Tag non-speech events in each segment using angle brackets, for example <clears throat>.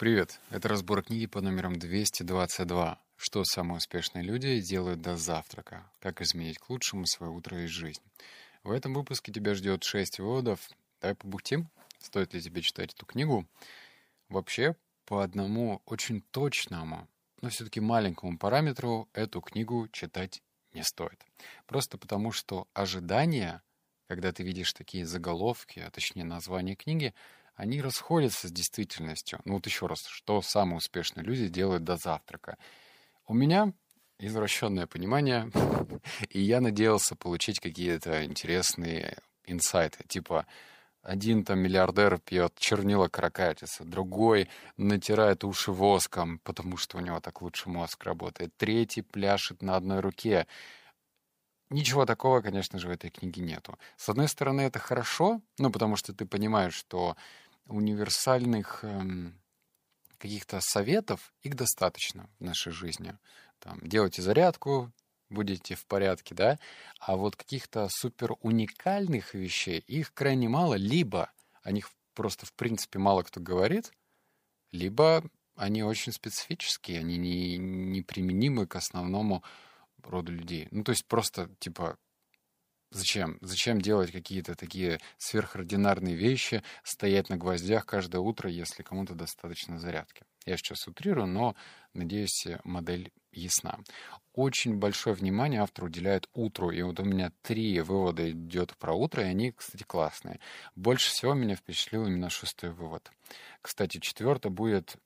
Привет, это разбор книги под номером 222. Что самые успешные люди делают до завтрака? Как изменить к лучшему свое утро и жизнь? В этом выпуске тебя ждет 6 выводов. Давай побухтим. Стоит ли тебе читать эту книгу? Вообще, по одному очень точному, но все-таки маленькому параметру эту книгу читать не стоит. Просто потому, что ожидания, когда ты видишь такие заголовки, а точнее название книги, они расходятся с действительностью. Ну вот еще раз, что самые успешные люди делают до завтрака? У меня извращенное понимание, <laughs> и я надеялся получить какие-то интересные инсайты, типа один там миллиардер пьет чернила каракатица, другой натирает уши воском, потому что у него так лучше мозг работает, третий пляшет на одной руке. Ничего такого, конечно же, в этой книге нету. С одной стороны, это хорошо, ну, потому что ты понимаешь, что универсальных эм, каких-то советов, их достаточно в нашей жизни. Там, делайте зарядку, будете в порядке, да, а вот каких-то супер уникальных вещей, их крайне мало, либо о них просто в принципе мало кто говорит, либо они очень специфические, они не, не применимы к основному роду людей. Ну, то есть просто, типа, Зачем? Зачем делать какие-то такие сверхординарные вещи, стоять на гвоздях каждое утро, если кому-то достаточно зарядки? Я сейчас утрирую, но, надеюсь, модель ясна. Очень большое внимание автор уделяет утру, и вот у меня три вывода идет про утро, и они, кстати, классные. Больше всего меня впечатлил именно шестой вывод. Кстати, четвертый будет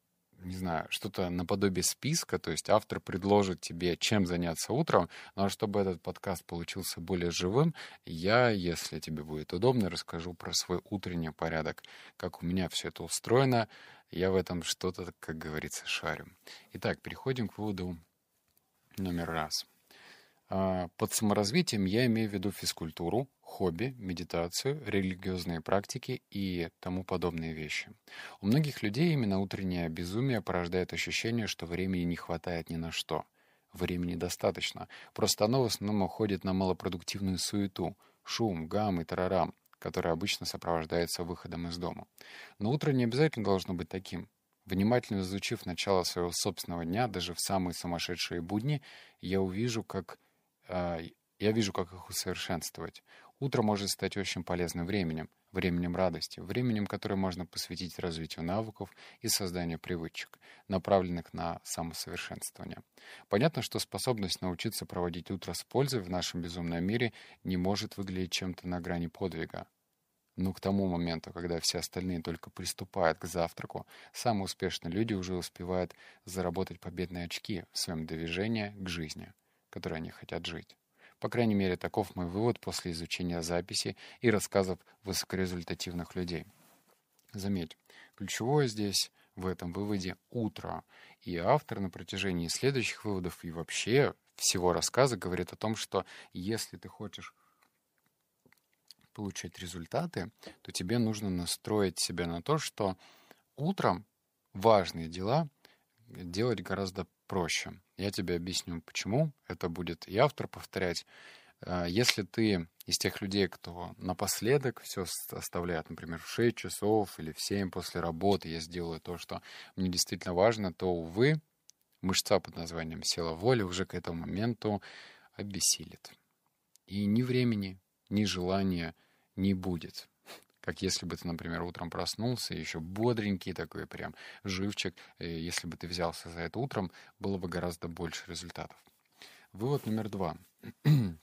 не знаю, что-то наподобие списка, то есть автор предложит тебе, чем заняться утром, но чтобы этот подкаст получился более живым, я, если тебе будет удобно, расскажу про свой утренний порядок, как у меня все это устроено, я в этом что-то, как говорится, шарю. Итак, переходим к выводу номер раз. А, под саморазвитием я имею в виду физкультуру, хобби, медитацию, религиозные практики и тому подобные вещи. У многих людей именно утреннее безумие порождает ощущение, что времени не хватает ни на что. Времени достаточно. Просто оно в основном уходит на малопродуктивную суету, шум, гам и тарарам, который обычно сопровождается выходом из дома. Но утро не обязательно должно быть таким. Внимательно изучив начало своего собственного дня, даже в самые сумасшедшие будни, я увижу, как э, я вижу, как их усовершенствовать. Утро может стать очень полезным временем, временем радости, временем, которое можно посвятить развитию навыков и созданию привычек, направленных на самосовершенствование. Понятно, что способность научиться проводить утро с пользой в нашем безумном мире не может выглядеть чем-то на грани подвига. Но к тому моменту, когда все остальные только приступают к завтраку, самые успешные люди уже успевают заработать победные очки в своем движении к жизни, которой они хотят жить. По крайней мере, таков мой вывод после изучения записи и рассказов высокорезультативных людей. Заметь, ключевое здесь в этом выводе утро. И автор на протяжении следующих выводов и вообще всего рассказа говорит о том, что если ты хочешь получать результаты, то тебе нужно настроить себя на то, что утром важные дела делать гораздо проще. Я тебе объясню, почему. Это будет и автор повторять. А, если ты из тех людей, кто напоследок все оставляет, например, в 6 часов или в 7 после работы, я сделаю то, что мне действительно важно, то, увы, мышца под названием сила воли уже к этому моменту обессилит. И ни времени, ни желания не будет как если бы ты, например, утром проснулся, еще бодренький такой прям живчик, если бы ты взялся за это утром, было бы гораздо больше результатов. Вывод номер два. <clears throat>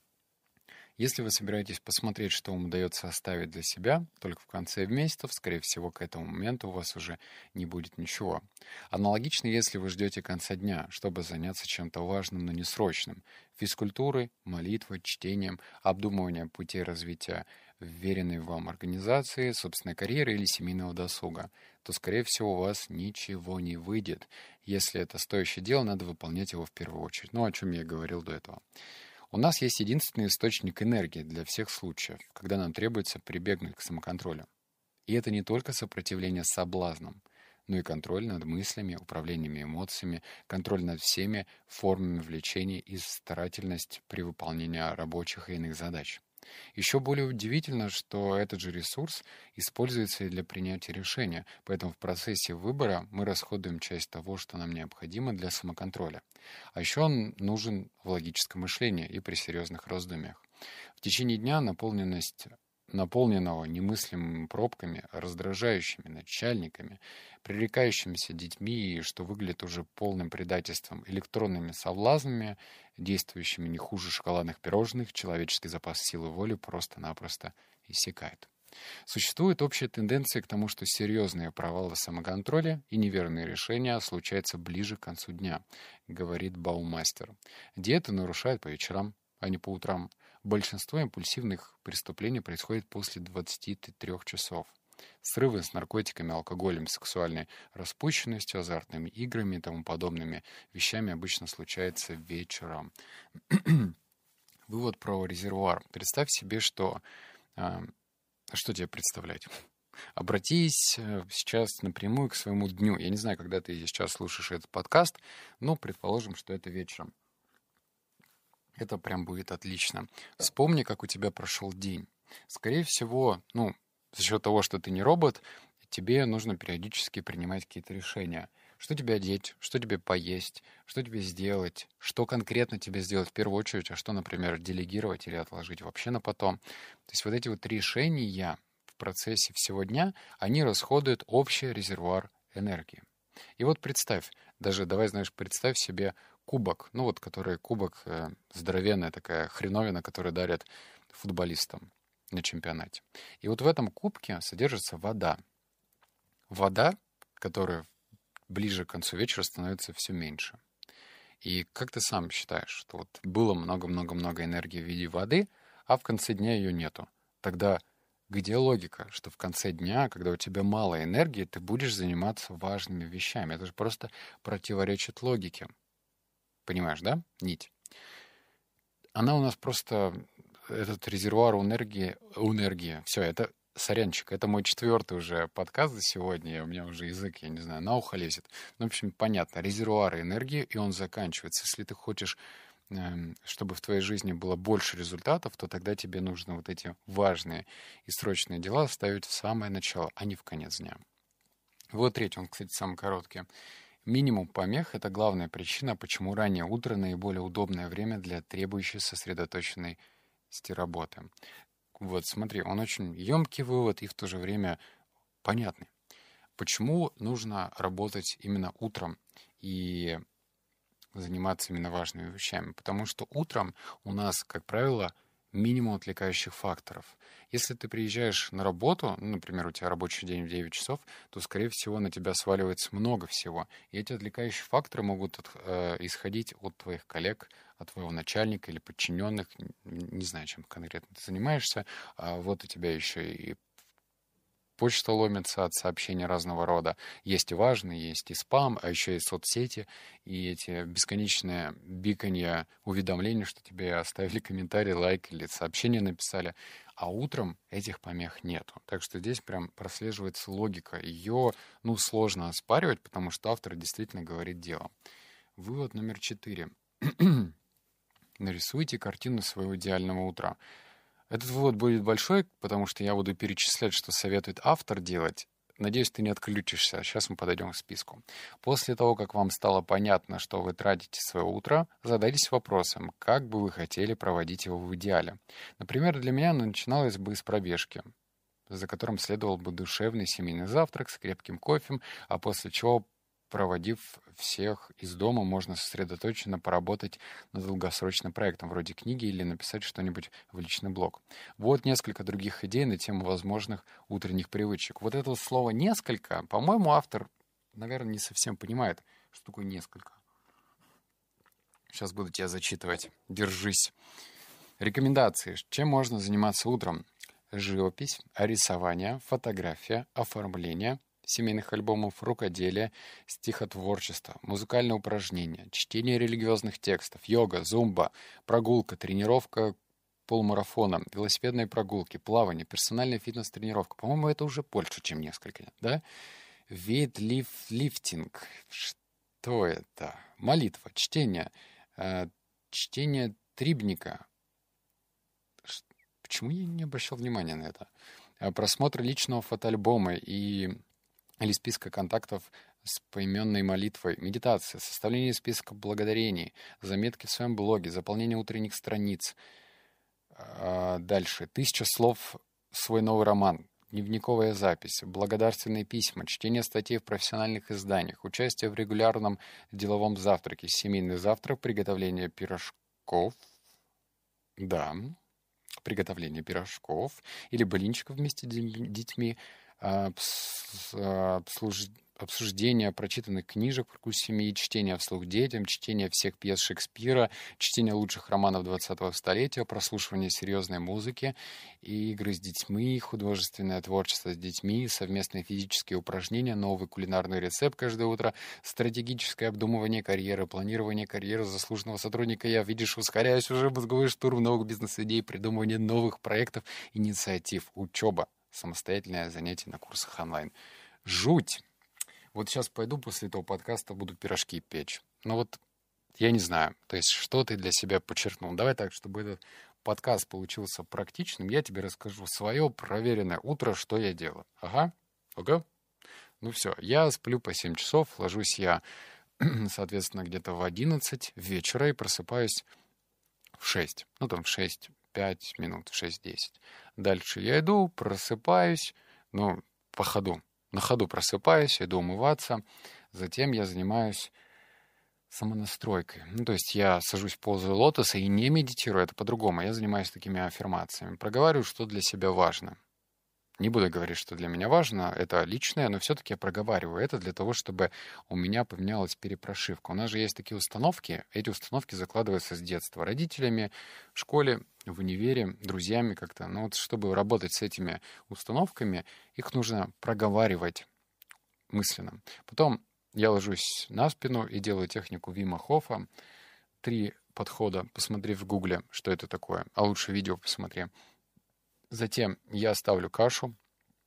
Если вы собираетесь посмотреть, что вам удается оставить для себя, только в конце месяцев, скорее всего, к этому моменту у вас уже не будет ничего. Аналогично, если вы ждете конца дня, чтобы заняться чем-то важным, но не срочным. Физкультурой, молитвой, чтением, обдумыванием путей развития вверенной вам организации, собственной карьеры или семейного досуга, то, скорее всего, у вас ничего не выйдет. Если это стоящее дело, надо выполнять его в первую очередь. Ну, о чем я говорил до этого. У нас есть единственный источник энергии для всех случаев, когда нам требуется прибегнуть к самоконтролю. И это не только сопротивление соблазнам, но и контроль над мыслями, управлением эмоциями, контроль над всеми формами влечений и старательность при выполнении рабочих и иных задач. Еще более удивительно, что этот же ресурс используется и для принятия решения, поэтому в процессе выбора мы расходуем часть того, что нам необходимо для самоконтроля. А еще он нужен в логическом мышлении и при серьезных раздумьях. В течение дня наполненность наполненного немыслимыми пробками, раздражающими начальниками, пререкающимися детьми и, что выглядит уже полным предательством, электронными соблазнами, действующими не хуже шоколадных пирожных, человеческий запас силы воли просто-напросто иссякает. Существует общая тенденция к тому, что серьезные провалы самоконтроля и неверные решения случаются ближе к концу дня, говорит Баумастер. Диеты нарушают по вечерам, а не по утрам. Большинство импульсивных преступлений происходит после 23 часов. Срывы с наркотиками, алкоголем, сексуальной распущенностью, азартными играми и тому подобными вещами обычно случаются вечером. <clears throat> Вывод про резервуар. Представь себе, что... Э, что тебе представлять? Обратись э, сейчас напрямую к своему дню. Я не знаю, когда ты сейчас слушаешь этот подкаст, но предположим, что это вечером. Это прям будет отлично. Вспомни, как у тебя прошел день. Скорее всего, ну, за счет того, что ты не робот, тебе нужно периодически принимать какие-то решения. Что тебе одеть, что тебе поесть, что тебе сделать, что конкретно тебе сделать в первую очередь, а что, например, делегировать или отложить вообще на потом. То есть вот эти вот решения в процессе всего дня, они расходуют общий резервуар энергии. И вот представь, даже давай, знаешь, представь себе кубок, ну вот который кубок, э, здоровенная такая хреновина, которую дарят футболистам на чемпионате. И вот в этом кубке содержится вода. Вода, которая ближе к концу вечера становится все меньше. И как ты сам считаешь, что вот было много-много-много энергии в виде воды, а в конце дня ее нету? Тогда где логика, что в конце дня, когда у тебя мало энергии, ты будешь заниматься важными вещами? Это же просто противоречит логике. Понимаешь, да? Нить. Она у нас просто, этот резервуар энергии, энергии. Все, это сорянчик, это мой четвертый уже подкаст за сегодня, у меня уже язык, я не знаю, на ухо лезет. Ну, в общем, понятно, резервуар энергии, и он заканчивается. Если ты хочешь, эм, чтобы в твоей жизни было больше результатов, то тогда тебе нужно вот эти важные и срочные дела ставить в самое начало, а не в конец дня. Вот третий, он, кстати, самый короткий. Минимум помех — это главная причина, почему раннее утро — наиболее удобное время для требующей сосредоточенности работы. Вот, смотри, он очень емкий вывод и в то же время понятный. Почему нужно работать именно утром и заниматься именно важными вещами? Потому что утром у нас, как правило, минимум отвлекающих факторов. Если ты приезжаешь на работу, ну, например, у тебя рабочий день в 9 часов, то, скорее всего, на тебя сваливается много всего. И эти отвлекающие факторы могут от, э, исходить от твоих коллег, от твоего начальника или подчиненных. Не знаю, чем конкретно ты занимаешься. А вот у тебя еще и почта ломится от сообщений разного рода. Есть и важные, есть и спам, а еще и соцсети, и эти бесконечные биканья уведомления, что тебе оставили комментарий, лайк или сообщение написали. А утром этих помех нету. Так что здесь прям прослеживается логика. Ее, ну, сложно оспаривать, потому что автор действительно говорит дело. Вывод номер четыре. <clears throat> Нарисуйте картину своего идеального утра. Этот вывод будет большой, потому что я буду перечислять, что советует автор делать. Надеюсь, ты не отключишься. Сейчас мы подойдем к списку. После того, как вам стало понятно, что вы тратите свое утро, задайтесь вопросом, как бы вы хотели проводить его в идеале. Например, для меня начиналось бы с пробежки, за которым следовал бы душевный семейный завтрак с крепким кофем, а после чего проводив всех из дома, можно сосредоточенно поработать над долгосрочным проектом, вроде книги или написать что-нибудь в личный блог. Вот несколько других идей на тему возможных утренних привычек. Вот это слово «несколько», по-моему, автор, наверное, не совсем понимает, что такое «несколько». Сейчас буду тебя зачитывать. Держись. Рекомендации. Чем можно заниматься утром? Живопись, рисование, фотография, оформление – семейных альбомов, рукоделие, стихотворчество, музыкальные упражнения, чтение религиозных текстов, йога, зумба, прогулка, тренировка полумарафона, велосипедные прогулки, плавание, персональная фитнес-тренировка. По-моему, это уже больше, чем несколько, да? Вейтлифтинг. Что это? Молитва, чтение, э, чтение трибника. Почему я не обращал внимания на это? А просмотр личного фотоальбома и или списка контактов с поименной молитвой, медитация, составление списка благодарений, заметки в своем блоге, заполнение утренних страниц. А, дальше. Тысяча слов свой новый роман, дневниковая запись, благодарственные письма, чтение статей в профессиональных изданиях, участие в регулярном деловом завтраке, семейный завтрак, приготовление пирожков, да, приготовление пирожков или блинчиков вместе с детьми, обсуждение прочитанных книжек про курс семьи, чтение вслух детям, чтение всех пьес Шекспира, чтение лучших романов 20-го столетия, прослушивание серьезной музыки, игры с детьми, художественное творчество с детьми, совместные физические упражнения, новый кулинарный рецепт каждое утро, стратегическое обдумывание карьеры, планирование карьеры заслуженного сотрудника. Я, видишь, ускоряюсь уже мозговой штурм новых бизнес-идей, придумывание новых проектов, инициатив, учеба, самостоятельное занятие на курсах онлайн. Жуть! Вот сейчас пойду после этого подкаста, буду пирожки печь. Но вот я не знаю, то есть что ты для себя подчеркнул. Давай так, чтобы этот подкаст получился практичным, я тебе расскажу свое проверенное утро, что я делаю. Ага, ага. Ну все, я сплю по 7 часов, ложусь я, <clears throat> соответственно, где-то в 11 вечера и просыпаюсь в 6. Ну там в 6, 5 минут, в 6-10. Дальше я иду, просыпаюсь, ну, по ходу. На ходу просыпаюсь, иду умываться. Затем я занимаюсь самонастройкой. Ну, то есть я сажусь в позу лотоса и не медитирую, это по-другому. Я занимаюсь такими аффирмациями. Проговариваю, что для себя важно. Не буду говорить, что для меня важно, это личное, но все-таки я проговариваю это для того, чтобы у меня поменялась перепрошивка. У нас же есть такие установки, эти установки закладываются с детства родителями, в школе, в универе, друзьями как-то. Но вот чтобы работать с этими установками, их нужно проговаривать мысленно. Потом я ложусь на спину и делаю технику Вима Хофа. Три подхода. Посмотри в гугле, что это такое. А лучше видео посмотри. Затем я ставлю кашу.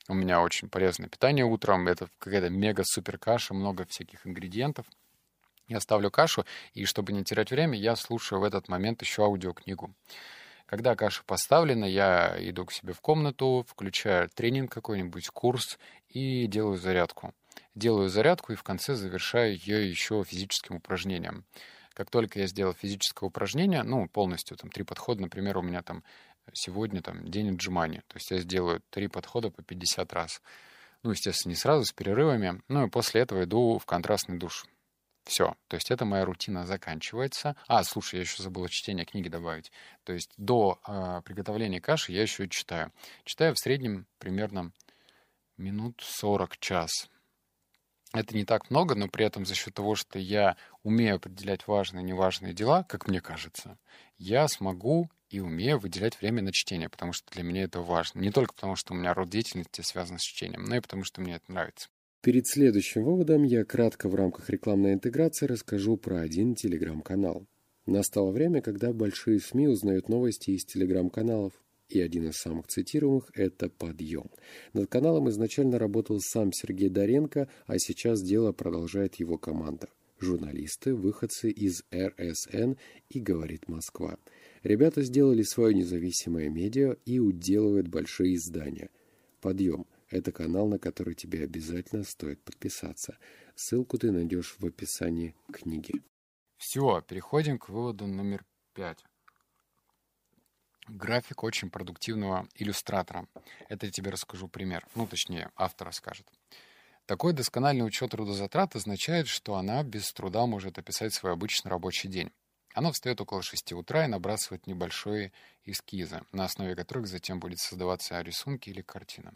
У меня очень полезное питание утром. Это какая-то мега-супер каша, много всяких ингредиентов. Я ставлю кашу, и чтобы не терять время, я слушаю в этот момент еще аудиокнигу. Когда каша поставлена, я иду к себе в комнату, включаю тренинг какой-нибудь, курс и делаю зарядку. Делаю зарядку и в конце завершаю ее еще физическим упражнением. Как только я сделал физическое упражнение, ну, полностью, там, три подхода, например, у меня там сегодня там день отжимания. То есть я сделаю три подхода по 50 раз. Ну, естественно, не сразу, с перерывами. Ну и после этого иду в контрастный душ. Все. То есть это моя рутина заканчивается. А, слушай, я еще забыл чтение книги добавить. То есть до э, приготовления каши я еще читаю. Читаю в среднем примерно минут 40 час. Это не так много, но при этом за счет того, что я умею определять важные и неважные дела, как мне кажется, я смогу и умею выделять время на чтение, потому что для меня это важно. Не только потому, что у меня род деятельности связан с чтением, но и потому, что мне это нравится. Перед следующим выводом я кратко в рамках рекламной интеграции расскажу про один телеграм-канал. Настало время, когда большие СМИ узнают новости из телеграм-каналов. И один из самых цитируемых – это «Подъем». Над каналом изначально работал сам Сергей Доренко, а сейчас дело продолжает его команда. Журналисты, выходцы из РСН и «Говорит Москва». Ребята сделали свое независимое медиа и уделывают большие издания. «Подъем» – это канал, на который тебе обязательно стоит подписаться. Ссылку ты найдешь в описании книги. Все, переходим к выводу номер пять. График очень продуктивного иллюстратора. Это я тебе расскажу пример. Ну, точнее, автор расскажет. Такой доскональный учет трудозатрат означает, что она без труда может описать свой обычный рабочий день. Она встает около 6 утра и набрасывает небольшие эскизы, на основе которых затем будет создаваться рисунки или картина.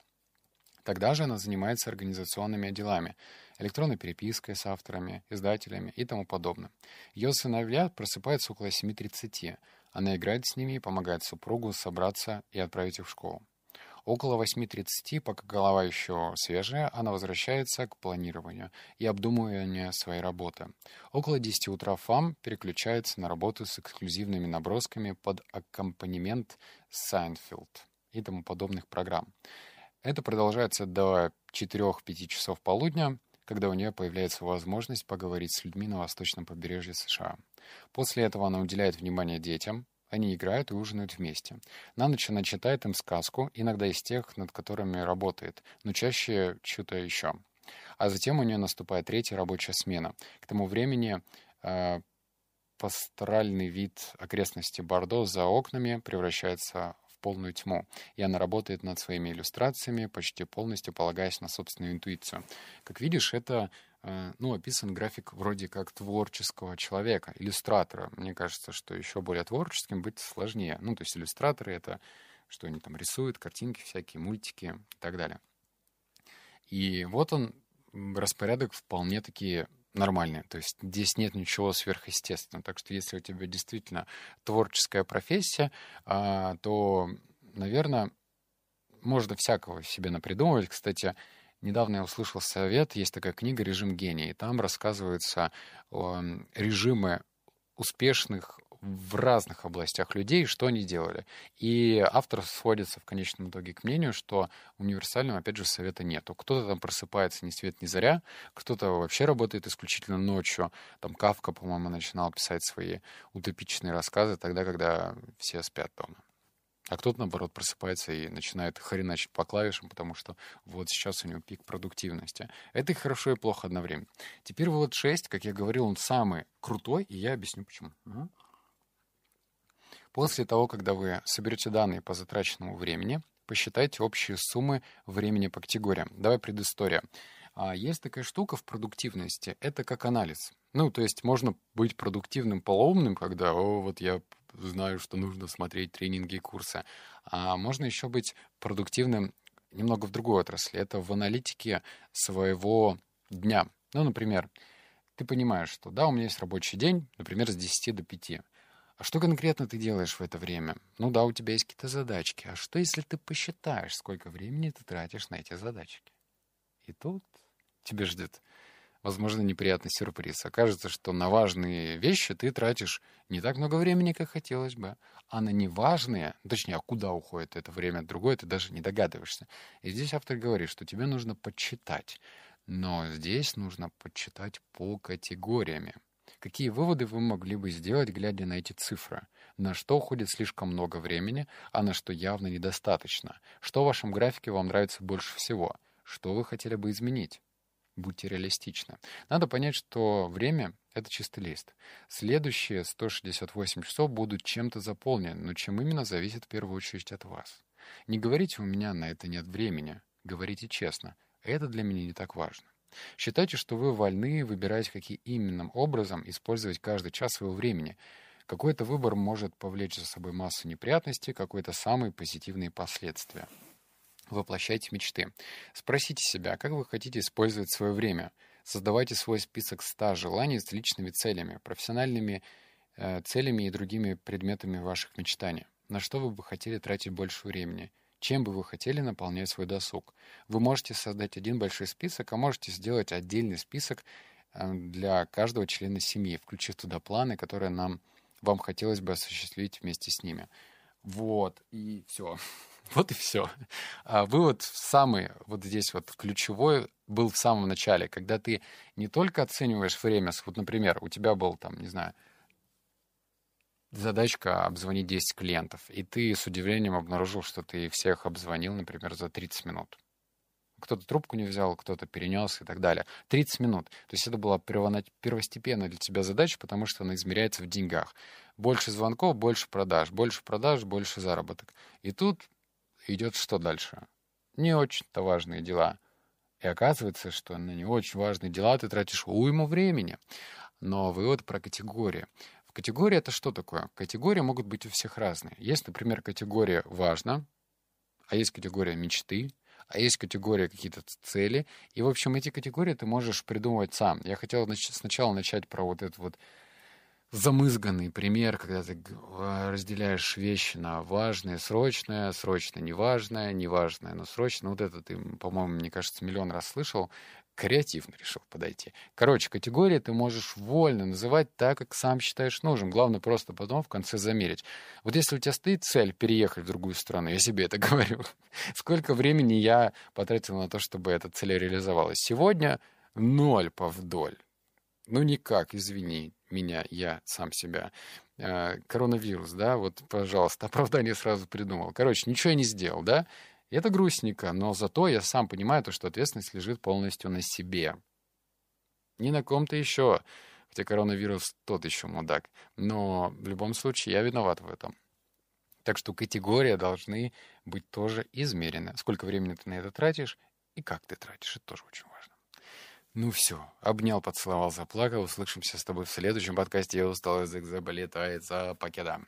Тогда же она занимается организационными делами, электронной перепиской с авторами, издателями и тому подобное. Ее сыновья просыпаются около 7.30. Она играет с ними и помогает супругу собраться и отправить их в школу. Около 8.30, пока голова еще свежая, она возвращается к планированию и обдумыванию своей работы. Около 10 утра ФАМ переключается на работу с эксклюзивными набросками под аккомпанемент Сайнфелд и тому подобных программ. Это продолжается до 4-5 часов полудня, когда у нее появляется возможность поговорить с людьми на восточном побережье США. После этого она уделяет внимание детям, Они играют и ужинают вместе. На ночь она читает им сказку, иногда из тех, над которыми работает, но чаще что-то еще. А затем у нее наступает третья рабочая смена. К тому времени э, пасторальный вид окрестности Бордо за окнами превращается в полную тьму, и она работает над своими иллюстрациями, почти полностью полагаясь на собственную интуицию. Как видишь, это ну, описан график вроде как творческого человека, иллюстратора. Мне кажется, что еще более творческим быть сложнее. Ну, то есть иллюстраторы — это что они там рисуют, картинки всякие, мультики и так далее. И вот он, распорядок вполне-таки нормальный. То есть здесь нет ничего сверхъестественного. Так что если у тебя действительно творческая профессия, а, то, наверное, можно всякого себе напридумывать. Кстати, недавно я услышал совет, есть такая книга «Режим гения», и там рассказываются режимы успешных в разных областях людей, что они делали. И автор сводится в конечном итоге к мнению, что универсального, опять же, совета нету. Кто-то там просыпается ни свет ни заря, кто-то вообще работает исключительно ночью. Там Кавка, по-моему, начинал писать свои утопичные рассказы тогда, когда все спят дома. А кто-то, наоборот, просыпается и начинает хреначить по клавишам, потому что вот сейчас у него пик продуктивности. Это и хорошо, и плохо одновременно. Теперь вывод 6, как я говорил, он самый крутой, и я объясню почему. После того, когда вы соберете данные по затраченному времени, посчитайте общие суммы времени по категориям. Давай предыстория. А есть такая штука в продуктивности, это как анализ. Ну, то есть можно быть продуктивным полоумным, когда, о, вот я знаю, что нужно смотреть тренинги и курсы. А можно еще быть продуктивным немного в другой отрасли. Это в аналитике своего дня. Ну, например, ты понимаешь, что да, у меня есть рабочий день, например, с 10 до 5. А что конкретно ты делаешь в это время? Ну да, у тебя есть какие-то задачки. А что, если ты посчитаешь, сколько времени ты тратишь на эти задачки? И тут тебе ждет, возможно, неприятный сюрприз. Окажется, что на важные вещи ты тратишь не так много времени, как хотелось бы, а на неважные, точнее, а куда уходит это время другое, ты даже не догадываешься. И здесь автор говорит, что тебе нужно подсчитать. Но здесь нужно подсчитать по категориями. Какие выводы вы могли бы сделать, глядя на эти цифры? На что уходит слишком много времени, а на что явно недостаточно? Что в вашем графике вам нравится больше всего? Что вы хотели бы изменить? Будьте реалистичны. Надо понять, что время — это чистый лист. Следующие 168 часов будут чем-то заполнены, но чем именно зависит в первую очередь от вас. Не говорите «у меня на это нет времени», говорите честно. Это для меня не так важно. Считайте, что вы вольны выбирать, каким именно образом использовать каждый час своего времени. Какой-то выбор может повлечь за собой массу неприятностей, какой-то самые позитивные последствия. Воплощайте мечты. Спросите себя, как вы хотите использовать свое время. Создавайте свой список 100 желаний с личными целями, профессиональными э, целями и другими предметами ваших мечтаний. На что вы бы хотели тратить больше времени – чем бы вы хотели наполнять свой досуг. Вы можете создать один большой список, а можете сделать отдельный список э, для каждого члена семьи, включив туда планы, которые нам, вам хотелось бы осуществить вместе с ними. Вот, и все. <laughs> Вот и все. А вывод самый, вот здесь вот ключевой, был в самом начале, когда ты не только оцениваешь время, вот, например, у тебя был там, не знаю, задачка обзвонить 10 клиентов, и ты с удивлением обнаружил, что ты всех обзвонил, например, за 30 минут. Кто-то трубку не взял, кто-то перенес и так далее. 30 минут. То есть это была первостепенная для тебя задача, потому что она измеряется в деньгах. Больше звонков, больше продаж. Больше продаж, больше заработок. И тут идет что дальше? Не очень-то важные дела. И оказывается, что на не очень важные дела ты тратишь уйму времени. Но вывод про категории. Категория — это что такое? Категории могут быть у всех разные. Есть, например, категория «важно», а есть категория «мечты», а есть категория какие-то цели. И, в общем, эти категории ты можешь придумывать сам. Я хотел сначала начать про вот этот вот замызганный пример, когда ты разделяешь вещи на важное, срочное, срочное, неважное, неважное, но срочное. Вот это ты, по-моему, мне кажется, миллион раз слышал креативно решил подойти. Короче, категории ты можешь вольно называть так, как сам считаешь нужным. Главное просто потом в конце замерить. Вот если у тебя стоит цель переехать в другую страну, я себе это <laughs> говорю, сколько времени я потратил на то, чтобы эта цель реализовалась? Сегодня ноль по вдоль. Ну никак, извини меня, я сам себя. э, коронавирус, да, вот, пожалуйста, <laughs> оправдание сразу придумал. Короче, ничего я не сделал, да, это грустненько, но зато я сам понимаю то, что ответственность лежит полностью на себе. Не на ком-то еще, хотя коронавирус тот еще мудак, но в любом случае я виноват в этом. Так что категории должны быть тоже измерены. Сколько времени ты на это тратишь и как ты тратишь, это тоже очень важно. Ну все, обнял, поцеловал, заплакал. Услышимся с тобой в следующем подкасте. Я устал, язык заболетает, за покеда.